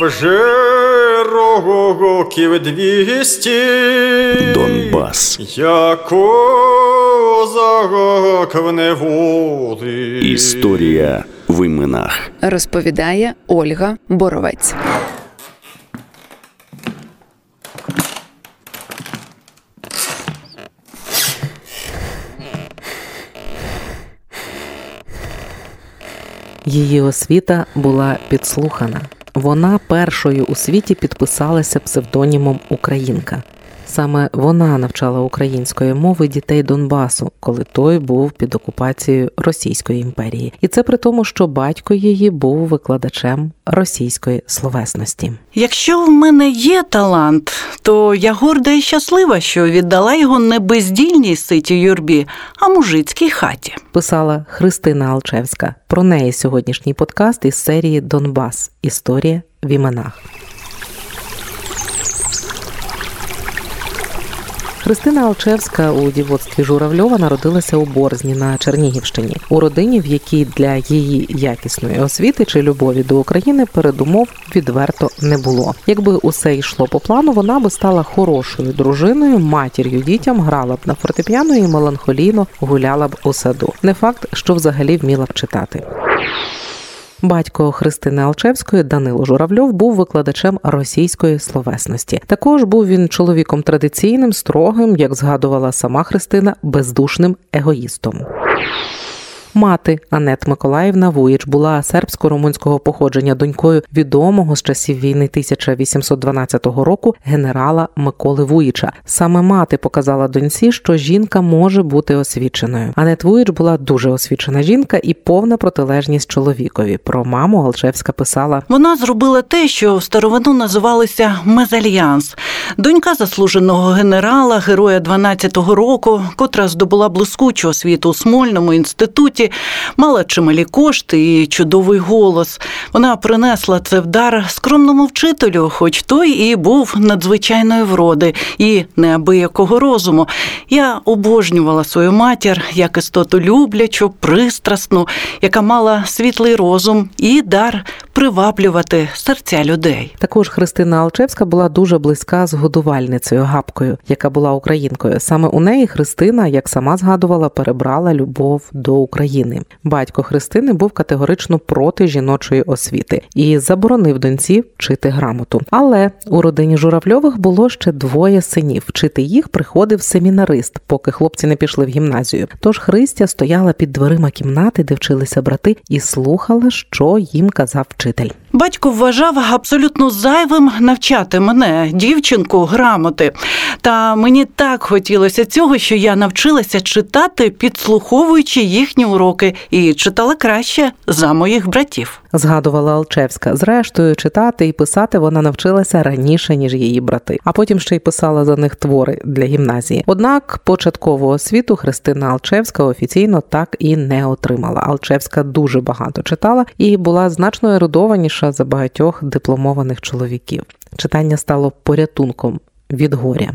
вже років двісті Донбас. Я козак в неволі. Історія в іменах. розповідає Ольга Боровець. Її освіта була підслухана. Вона першою у світі підписалася псевдонімом Українка. Саме вона навчала української мови дітей Донбасу, коли той був під окупацією Російської імперії, і це при тому, що батько її був викладачем російської словесності. Якщо в мене є талант, то я горда і щаслива, що віддала його не бездільній ситій юрбі, а мужицькій хаті. Писала Христина Алчевська. Про неї сьогоднішній подкаст із серії Донбас. Історія в іменах. Христина Алчевська у дівоцтві Журавльова народилася у Борзні на Чернігівщині, у родині, в якій для її якісної освіти чи любові до України передумов відверто не було. Якби усе йшло по плану, вона би стала хорошою дружиною, матір'ю дітям, грала б на фортепіано і меланхолійно гуляла б у саду. Не факт, що взагалі вміла б читати. Батько Христини Алчевської Данило Журавльов був викладачем російської словесності. Також був він чоловіком традиційним, строгим, як згадувала сама Христина, бездушним егоїстом. Мати Анет Миколаївна Вуїч була сербсько-румунського походження донькою відомого з часів війни 1812 року генерала Миколи Вуїча. Саме мати показала доньці, що жінка може бути освіченою. Анет Вуїч була дуже освічена жінка і повна протилежність чоловікові. Про маму Алчевська писала: Вона зробила те, що в старовину називалося мезальянс. Донька заслуженого генерала, героя 12-го року, котра здобула блискучу освіту у Смольному інституті, мала чималі кошти і чудовий голос. Вона принесла це в дар скромному вчителю, хоч той і був надзвичайної вроди і неабиякого розуму. Я обожнювала свою матір як істоту люблячу, пристрасну, яка мала світлий розум і дар приваблювати серця людей. Також Христина Алчевська була дуже близька з годувальницею Гапкою, яка була українкою. Саме у неї Христина, як сама згадувала, перебрала любов до України. Батько Христини був категорично проти жіночої освіти і заборонив доньці вчити грамоту. Але у родині Журавльових було ще двоє синів. Вчити їх приходив семінарист, поки хлопці не пішли в гімназію. Тож Христя стояла під дверима кімнати, де вчилися брати, і слухала, що їм казав вчитель. Батько вважав абсолютно зайвим навчати мене, дівчинку, грамоти. Та мені так хотілося цього, що я навчилася читати, підслуховуючи їхні уроки, і читала краще за моїх братів. Згадувала Алчевська. Зрештою, читати і писати вона навчилася раніше ніж її брати, а потім ще й писала за них твори для гімназії. Однак початкову освіту Христина Алчевська офіційно так і не отримала. Алчевська дуже багато читала і була значно ерудованіша за багатьох дипломованих чоловіків. Читання стало порятунком від горя.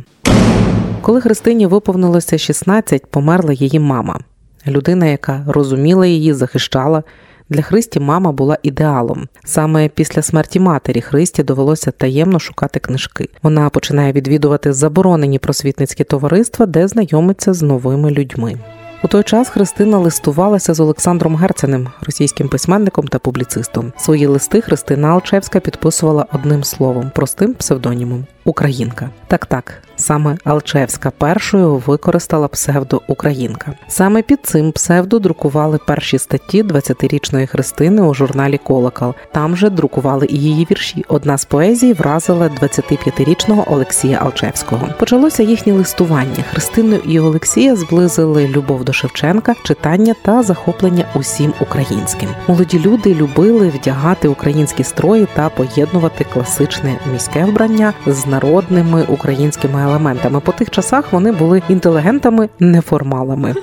Коли Христині виповнилося 16, померла її мама, людина, яка розуміла її, захищала. Для Христі мама була ідеалом. Саме після смерті матері Христі довелося таємно шукати книжки. Вона починає відвідувати заборонені просвітницькі товариства, де знайомиться з новими людьми. У той час Христина листувалася з Олександром Герценим, російським письменником та публіцистом. Свої листи Христина Алчевська підписувала одним словом, простим псевдонімом Українка. Так, так, саме Алчевська першою використала псевдо Українка. Саме під цим псевдо друкували перші статті 20-річної Христини у журналі Колокол. Там же друкували і її вірші. Одна з поезій вразила 25-річного Олексія Алчевського. Почалося їхнє листування. Христину і Олексія зблизили любов до Шевченка, читання та захоплення усім українським. Молоді люди любили вдягати українські строї та поєднувати класичне міське вбрання з народними українськими елементами. По тих часах вони були інтелігентами, неформалами.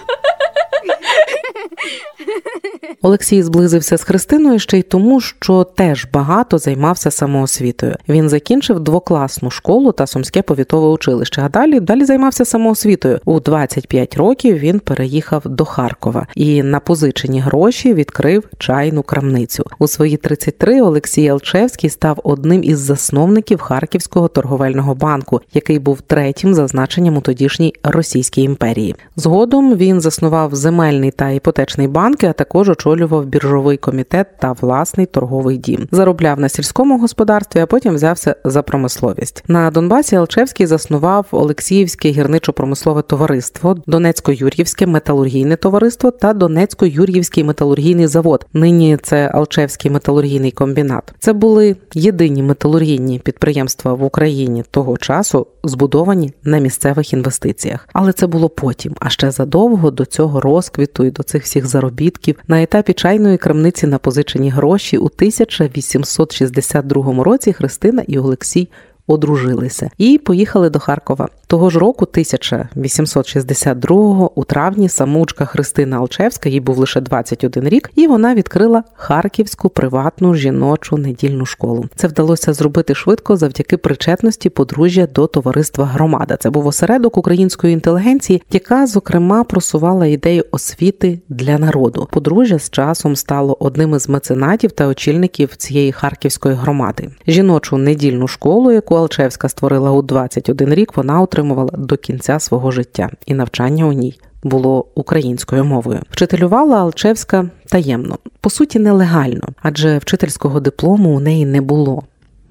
Олексій зблизився з Христиною ще й тому, що теж багато займався самоосвітою. Він закінчив двокласну школу та сумське повітове училище. А далі далі займався самоосвітою. У 25 років він переїхав до Харкова і на позичені гроші відкрив чайну крамницю. У свої 33 Олексій Алчевський став одним із засновників Харківського торговельного банку, який був третім за значенням у тодішній Російській імперії. Згодом він заснував земельний та іпотечний банки, а також очолював біржовий комітет та власний торговий дім. Заробляв на сільському господарстві, а потім взявся за промисловість. На Донбасі Алчевський заснував Олексіївське гірничо-промислове товариство, Донецько-Юр'ївське металургійне товариство та Донецько-Юр'ївський металургійний завод. Нині це Алчевський металургійний комбінат. Це були єдині металургійні підприємства в Україні того часу, збудовані на місцевих інвестиціях. Але це було потім, а ще задовго до цього розквіту і до цих всіх заробітків на етапі чайної крамниці на позичені гроші у 1862 році Христина і Олексій одружилися і поїхали до Харкова. Того ж року, 1862-го, у травні самучка Христина Алчевська, їй був лише 21 рік, і вона відкрила харківську приватну жіночу недільну школу. Це вдалося зробити швидко завдяки причетності подружжя до товариства Громада. Це був осередок української інтелігенції, яка зокрема просувала ідею освіти для народу. Подружжя з часом стало одним із меценатів та очільників цієї харківської громади. Жіночу недільну школу, яку Алчевська створила у 21 рік, вона отримувала до кінця свого життя, і навчання у ній було українською мовою. Вчителювала Алчевська таємно, по суті, нелегально, адже вчительського диплому у неї не було.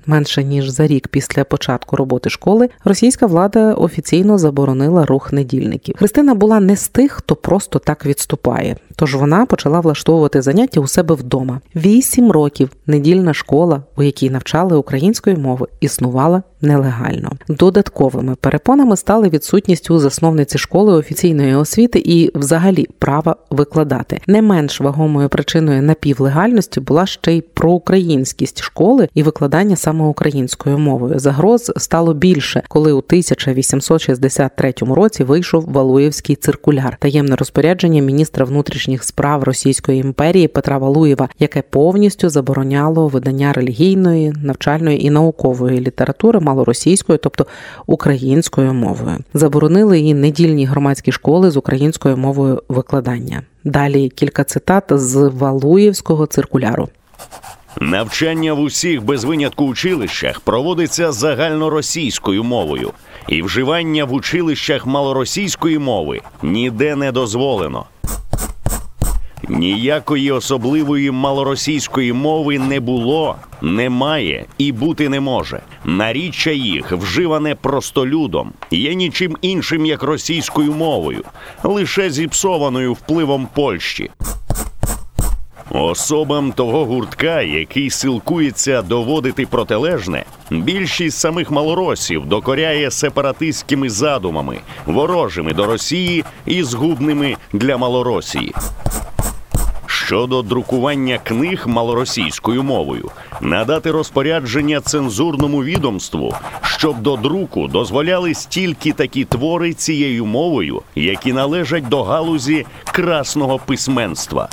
Менше ніж за рік після початку роботи школи російська влада офіційно заборонила рух недільників. Христина була не з тих, хто просто так відступає. Тож вона почала влаштовувати заняття у себе вдома. Вісім років недільна школа, у якій навчали української мови, існувала нелегально. Додатковими перепонами стали відсутність у засновниці школи офіційної освіти і, взагалі, права викладати. Не менш вагомою причиною напівлегальності була ще й проукраїнськість школи і викладання саме українською мовою. Загроз стало більше, коли у 1863 році вийшов Валуєвський циркуляр, таємне розпорядження міністра внутрішніх справ Російської імперії Петра Валуєва, яке повністю забороняло видання релігійної, навчальної і наукової літератури малоросійською, тобто українською мовою. Заборонили і недільні громадські школи з українською мовою викладання. Далі кілька цитат з Валуєвського циркуляру. Навчання в усіх без винятку училищах проводиться загальноросійською мовою, і вживання в училищах малоросійської мови ніде не дозволено. Ніякої особливої малоросійської мови не було, немає і бути не може. Наріччя їх вживане простолюдом, є нічим іншим як російською мовою, лише зіпсованою впливом Польщі. Особам того гуртка, який силкується доводити протилежне, більшість самих малоросів докоряє сепаратистськими задумами, ворожими до Росії і згубними для Малоросії. Щодо друкування книг малоросійською мовою, надати розпорядження цензурному відомству, щоб до друку дозволялись тільки такі твори цією мовою, які належать до галузі красного письменства.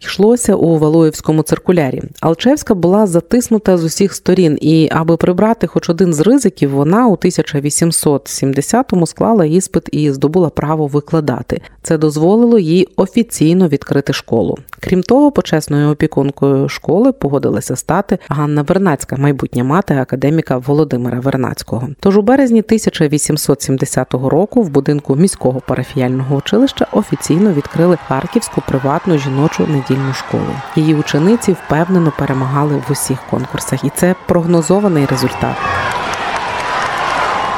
Йшлося у Валуєвському циркулярі. Алчевська була затиснута з усіх сторін, і аби прибрати хоч один з ризиків, вона у 1870-му склала іспит і здобула право викладати. Це дозволило їй офіційно відкрити школу. Крім того, почесною опікункою школи погодилася стати Ганна Вернацька, майбутня мати академіка Володимира Вернацького. Тож у березні 1870 року в будинку міського парафіяльного училища офіційно відкрили Харківську приватну жіночу недільну школу. Її учениці впевнено перемагали в усіх конкурсах, і це прогнозований результат.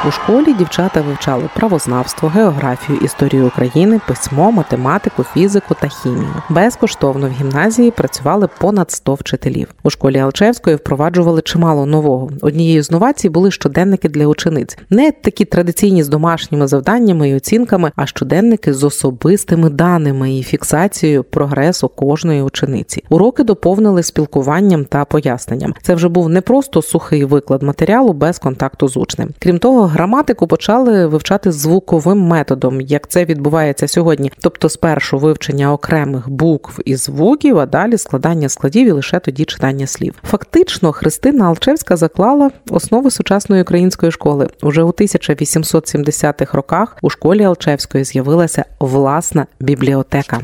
У школі дівчата вивчали правознавство, географію, історію України, письмо, математику, фізику та хімію. Безкоштовно в гімназії працювали понад 100 вчителів. У школі Алчевської впроваджували чимало нового. Однією з новацій були щоденники для учениць, не такі традиційні з домашніми завданнями і оцінками, а щоденники з особистими даними і фіксацією прогресу кожної учениці. Уроки доповнили спілкуванням та поясненням. Це вже був не просто сухий виклад матеріалу без контакту з учнем. Крім того, граматику почали вивчати звуковим методом, як це відбувається сьогодні. Тобто, спершу вивчення окремих букв і звуків, а далі складання складів і лише тоді читання слів. Фактично, Христина Алчевська заклала основи сучасної української школи. Уже у 1870-х роках у школі Алчевської з'явилася власна бібліотека.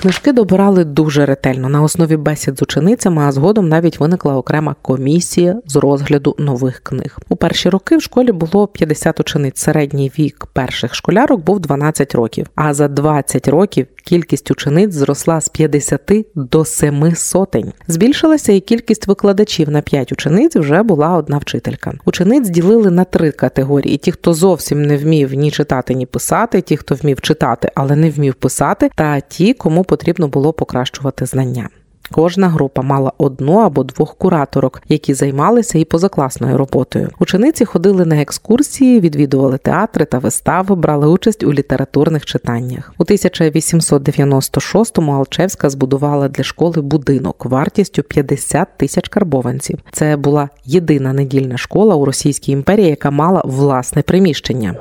Книжки добирали дуже ретельно на основі бесід з ученицями, а згодом навіть виникла окрема комісія з розгляду нових книг. У перші роки в школі було 50 учениць. Середній вік перших школярок був 12 років. А за 20 років кількість учениць зросла з 50 до 7 сотень. Збільшилася і кількість викладачів на 5 учениць вже була одна вчителька. Учениць ділили на три категорії: ті, хто зовсім не вмів ні читати, ні писати, ті, хто вмів читати, але не вмів писати, та ті, кому потрібно було покращувати знання. Кожна група мала одну або двох кураторок, які займалися і позакласною роботою. Учениці ходили на екскурсії, відвідували театри та вистави, брали участь у літературних читаннях. У 1896-му Алчевська збудувала для школи будинок вартістю 50 тисяч карбованців. Це була єдина недільна школа у Російській імперії, яка мала власне приміщення.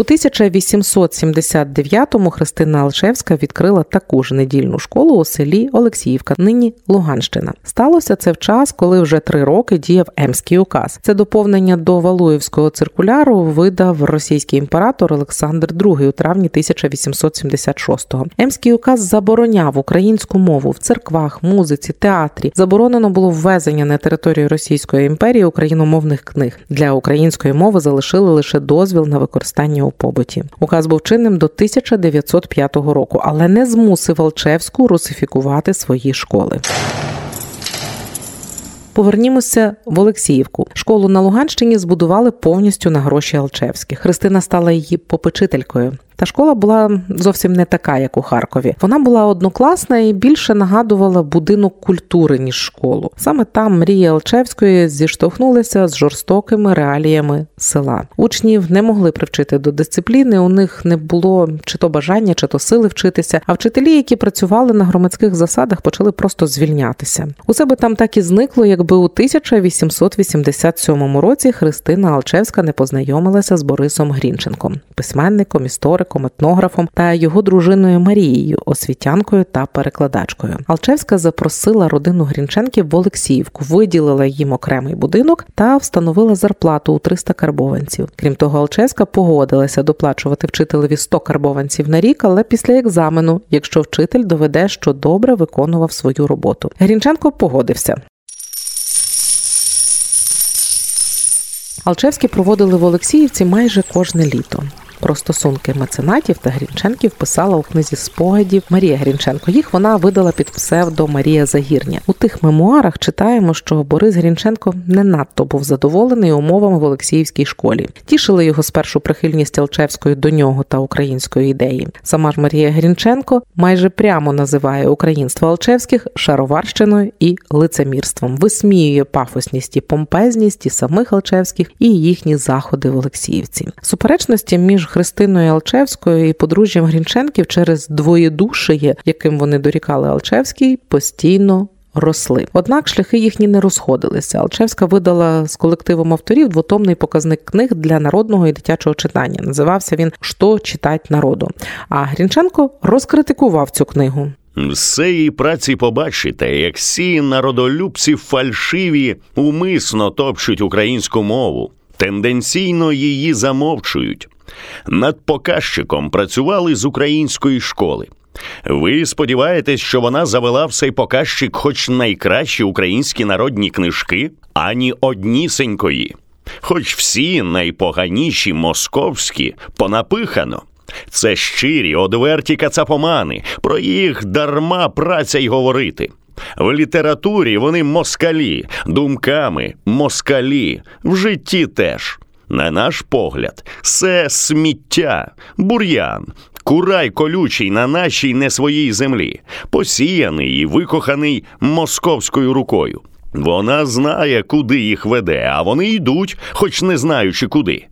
У 1879-му Христина Алчевська відкрила таку ж недільну школу у селі Олексіївка, нині Луганщина. Сталося це в час, коли вже три роки діяв Емський указ. Це доповнення до Валуївського циркуляру видав російський імператор Олександр II у травні 1876-го. Емський указ забороняв українську мову в церквах, музиці, театрі. Заборонено було ввезення на територію Російської імперії україномовних книг. Для української мови залишили лише дозвіл на використання у побуті. Указ був чинним до 1905 року, але не змусив Алчевську русифікувати свої школи. Повернімося в Олексіївку. Школу на Луганщині збудували повністю на гроші Алчевських. Христина стала її попечителькою. Та школа була зовсім не така, як у Харкові. Вона була однокласна і більше нагадувала будинок культури ніж школу. Саме там мрії Алчевської зіштовхнулися з жорстокими реаліями села. Учнів не могли привчити до дисципліни. У них не було чи то бажання, чи то сили вчитися. А вчителі, які працювали на громадських засадах, почали просто звільнятися. У себе там так і зникло, якби у 1887 році Христина Алчевська не познайомилася з Борисом Грінченком, письменником, істориком істориком, етнографом та його дружиною Марією, освітянкою та перекладачкою. Алчевська запросила родину Грінченків в Олексіївку, виділила їм окремий будинок та встановила зарплату у 300 карбованців. Крім того, Алчевська погодилася доплачувати вчителеві 100 карбованців на рік, але після екзамену, якщо вчитель доведе, що добре виконував свою роботу. Грінченко погодився. Алчевські проводили в Олексіївці майже кожне літо. Про стосунки меценатів та Грінченків писала у книзі спогадів Марія Грінченко. Їх вона видала під псевдо Марія Загірня. У тих мемуарах читаємо, що Борис Грінченко не надто був задоволений умовами в Олексіївській школі. Тішили його спершу прихильність Алчевської до нього та української ідеї. Сама ж Марія Грінченко майже прямо називає українство Алчевських шароварщиною і лицемірством, висміює пафосність і помпезність і самих Алчевських і їхні заходи в Олексіївці. Суперечності між Христиною Алчевською і подружжям Грінченків через двоєдушиє, яким вони дорікали Алчевській, постійно. Росли, однак шляхи їхні не розходилися. Алчевська видала з колективом авторів двотомний показник книг для народного і дитячого читання. Називався він «Що читать народу. А Грінченко розкритикував цю книгу. З цієї праці побачите, як всі народолюбці фальшиві умисно топчуть українську мову, тенденційно її замовчують. Над показчиком працювали з української школи. Ви сподіваєтесь, що вона завела в цей показчик хоч найкращі українські народні книжки, ані однісенької, хоч всі найпоганіші московські понапихано. Це щирі, одверті кацапомани, про їх дарма праця й говорити. В літературі вони москалі, думками москалі, в житті теж. На наш погляд, це сміття, бур'ян, курай колючий на нашій не своїй землі, посіяний і викоханий московською рукою. Вона знає, куди їх веде, а вони йдуть, хоч не знаючи куди.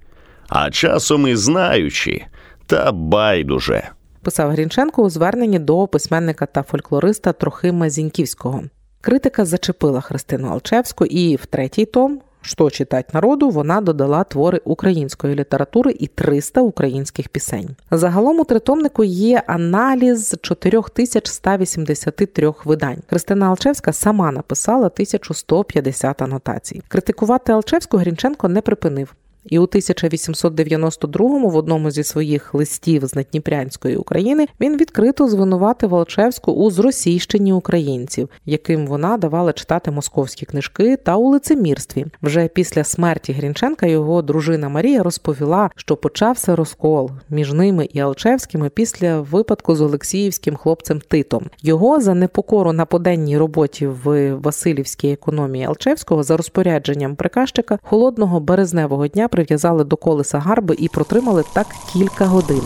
А часом і знаючи, та байдуже. Писав Грінченко у зверненні до письменника та фольклориста Трохима Зіньківського. Критика зачепила Христину Алчевську і в третій том що читать народу, вона додала твори української літератури і 300 українських пісень. Загалом у тритомнику є аналіз 4183 видань. Христина Алчевська сама написала 1150 анотацій. Критикувати Алчевську Грінченко не припинив. І у 1892-му в одному зі своїх листів з Надніпрянської України він відкрито звинуватив Волчевську у зросійщенні українців, яким вона давала читати московські книжки та у лицемірстві. Вже після смерті Грінченка його дружина Марія розповіла, що почався розкол між ними і Алчевськими після випадку з Олексіївським хлопцем Титом. Його за непокору на поденній роботі в Васильівській економії Алчевського за розпорядженням приказчика холодного березневого дня прив'язали до колеса гарби і протримали так кілька годин.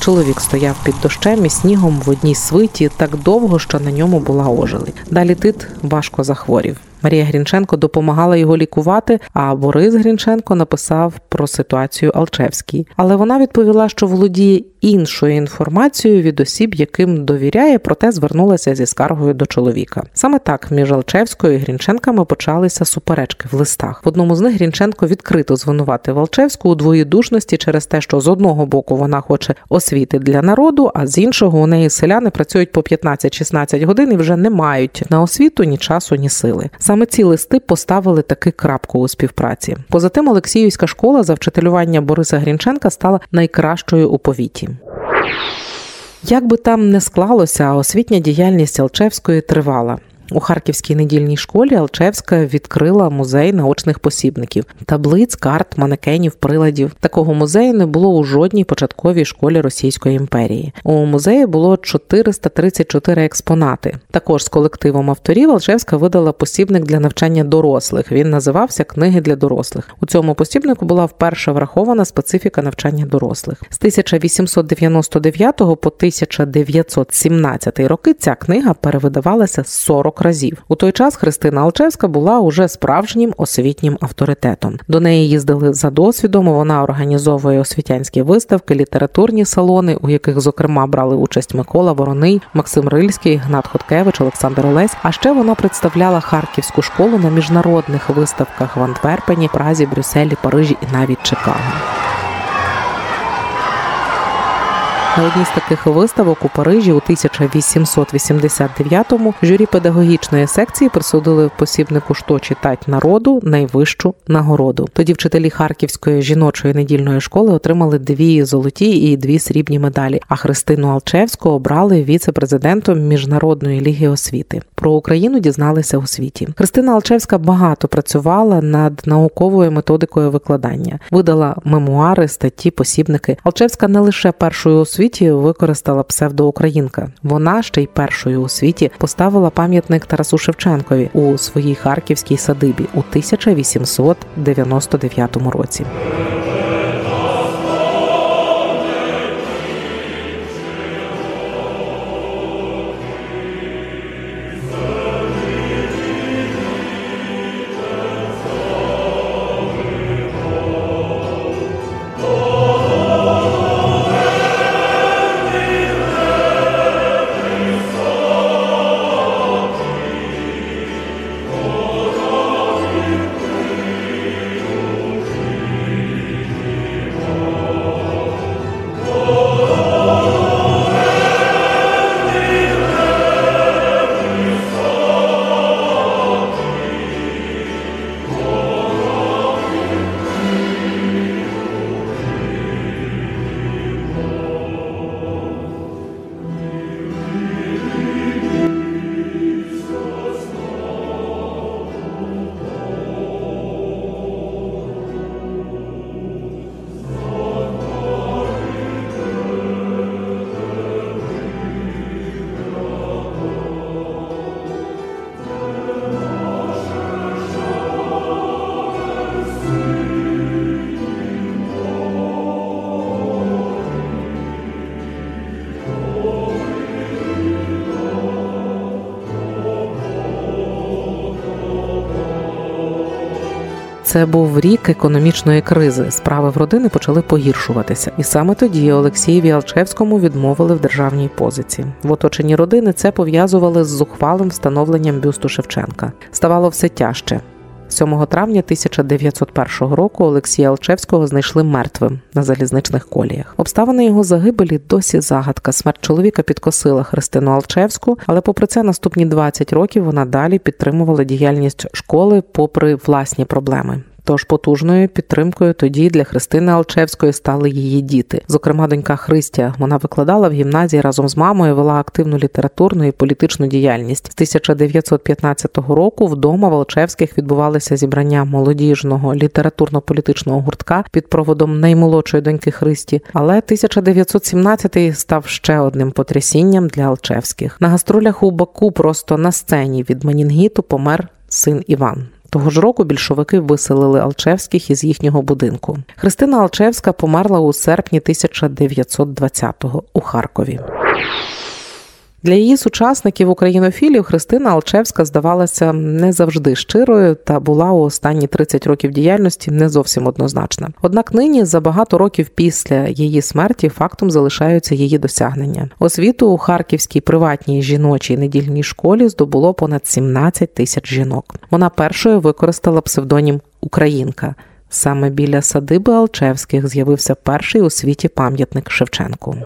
Чоловік стояв під дощем і снігом в одній свиті так довго, що на ньому була ожеледь. Далі тит важко захворів. Марія Грінченко допомагала його лікувати. А Борис Грінченко написав про ситуацію Алчевській. Але вона відповіла, що володіє іншою інформацією від осіб, яким довіряє, проте звернулася зі скаргою до чоловіка. Саме так між Алчевською і Грінченками почалися суперечки в листах. В одному з них Грінченко відкрито звинуватив Алчевську у двоєдушності через те, що з одного боку вона хоче освіти для народу, а з іншого у неї селяни працюють по 15-16 годин і вже не мають на освіту ні часу, ні сили. Саме ці листи поставили таки крапку у співпраці. Поза тим, Олексіївська школа за вчителювання Бориса Грінченка стала найкращою у повіті. Як би там не склалося, освітня діяльність Алчевської тривала. У Харківській недільній школі Алчевська відкрила музей наочних посібників, таблиць, карт, манекенів, приладів. Такого музею не було у жодній початковій школі Російської імперії. У музеї було 434 експонати. Також з колективом авторів Алчевська видала посібник для навчання дорослих. Він називався Книги для дорослих. У цьому посібнику була вперше врахована специфіка навчання дорослих. З 1899 по 1917 роки ця книга перевидавалася 40 разів. У той час Христина Алчевська була уже справжнім освітнім авторитетом. До неї їздили за досвідом. Вона організовує освітянські виставки, літературні салони, у яких, зокрема, брали участь Микола Вороний, Максим Рильський, Гнат Хоткевич, Олександр Олесь. А ще вона представляла харківську школу на міжнародних виставках в Антверпені, Празі, Брюсселі, Парижі і навіть Чикаго. На одній з таких виставок у Парижі у 1889-му журі педагогічної секції присудили посібнику «Що читать народу найвищу нагороду. Тоді вчителі Харківської жіночої недільної школи отримали дві золоті і дві срібні медалі. А Христину Алчевську обрали віце-президентом міжнародної ліги освіти. Про Україну дізналися у світі. Христина Алчевська багато працювала над науковою методикою викладання, видала мемуари, статті, посібники. Алчевська не лише першою у світі використала псевдоукраїнка. Вона ще й першою у світі поставила пам'ятник Тарасу Шевченкові у своїй харківській садибі у 1899 році. Це був рік економічної кризи. Справи в родини почали погіршуватися, і саме тоді Олексієві Алчевському відмовили в державній позиції. В оточенні родини це пов'язували з зухвалим встановленням бюсту Шевченка. Ставало все тяжче. 7 травня 1901 року Олексія Алчевського знайшли мертвим на залізничних коліях. Обставини його загибелі досі загадка. Смерть чоловіка підкосила Христину Алчевську, але попри це наступні 20 років вона далі підтримувала діяльність школи попри власні проблеми. Тож потужною підтримкою тоді для Христини Алчевської стали її діти. Зокрема, донька Христя. Вона викладала в гімназії разом з мамою, вела активну літературну і політичну діяльність. З 1915 року вдома в Алчевських відбувалися зібрання молодіжного літературно-політичного гуртка під проводом наймолодшої доньки Христі. Але 1917 став ще одним потрясінням для Алчевських. На гастролях у Баку просто на сцені від Манінгіту помер син Іван. Того ж року більшовики виселили Алчевських із їхнього будинку. Христина Алчевська померла у серпні 1920-го у Харкові. Для її сучасників українофілів Христина Алчевська здавалася не завжди щирою та була у останні 30 років діяльності не зовсім однозначна. Однак нині за багато років після її смерті фактом залишаються її досягнення. Освіту у харківській приватній жіночій недільній школі здобуло понад 17 тисяч жінок. Вона першою використала псевдонім Українка. Саме біля садиби Алчевських з'явився перший у світі пам'ятник Шевченку.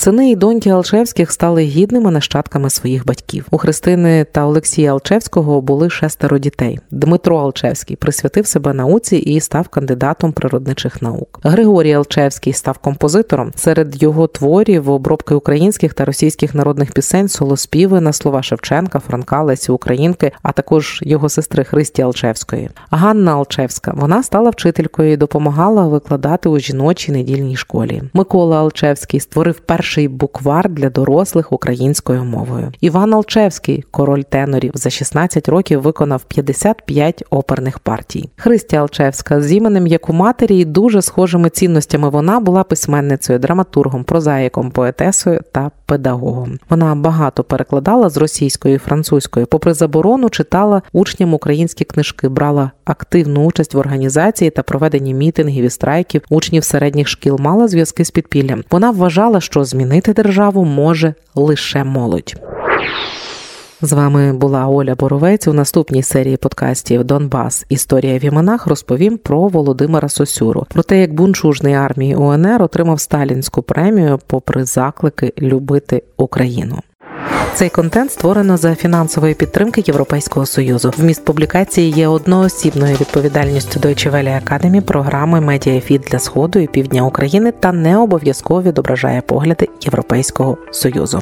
Сини і доньки Алчевських стали гідними нащадками своїх батьків. У Христини та Олексія Алчевського були шестеро дітей. Дмитро Алчевський присвятив себе науці і став кандидатом природничих наук. Григорій Алчевський став композитором. Серед його творів обробки українських та російських народних пісень, солоспіви на слова Шевченка, Франка, Лесі Українки, а також його сестри Христі Алчевської. Ганна Алчевська вона стала вчителькою і допомагала викладати у жіночій недільній школі. Микола Алчевський створив перший буквар для дорослих українською мовою. Іван Алчевський, король тенорів, за 16 років виконав 55 оперних партій. Христя Алчевська з іменем як у матері і дуже схожими цінностями вона була письменницею, драматургом, прозаїком, поетесою та педагогом. Вона багато перекладала з російської і французької. Попри заборону, читала учням українські книжки, брала активну участь в організації та проведенні мітингів і страйків учнів середніх шкіл. Мала зв'язки з підпіллям. Вона вважала, що змінити державу може лише молодь. З вами була Оля Боровець. У наступній серії подкастів Донбас. Історія в іменах розповім про Володимира Сосюру, про те, як бунчужний армії УНР отримав сталінську премію, попри заклики любити Україну. Цей контент створено за фінансової підтримки Європейського союзу. Вміст публікації є одноосібною відповідальністю Deutsche Welle Academy, програми «Медіафід» для сходу і півдня України та не обов'язково відображає погляди Європейського союзу.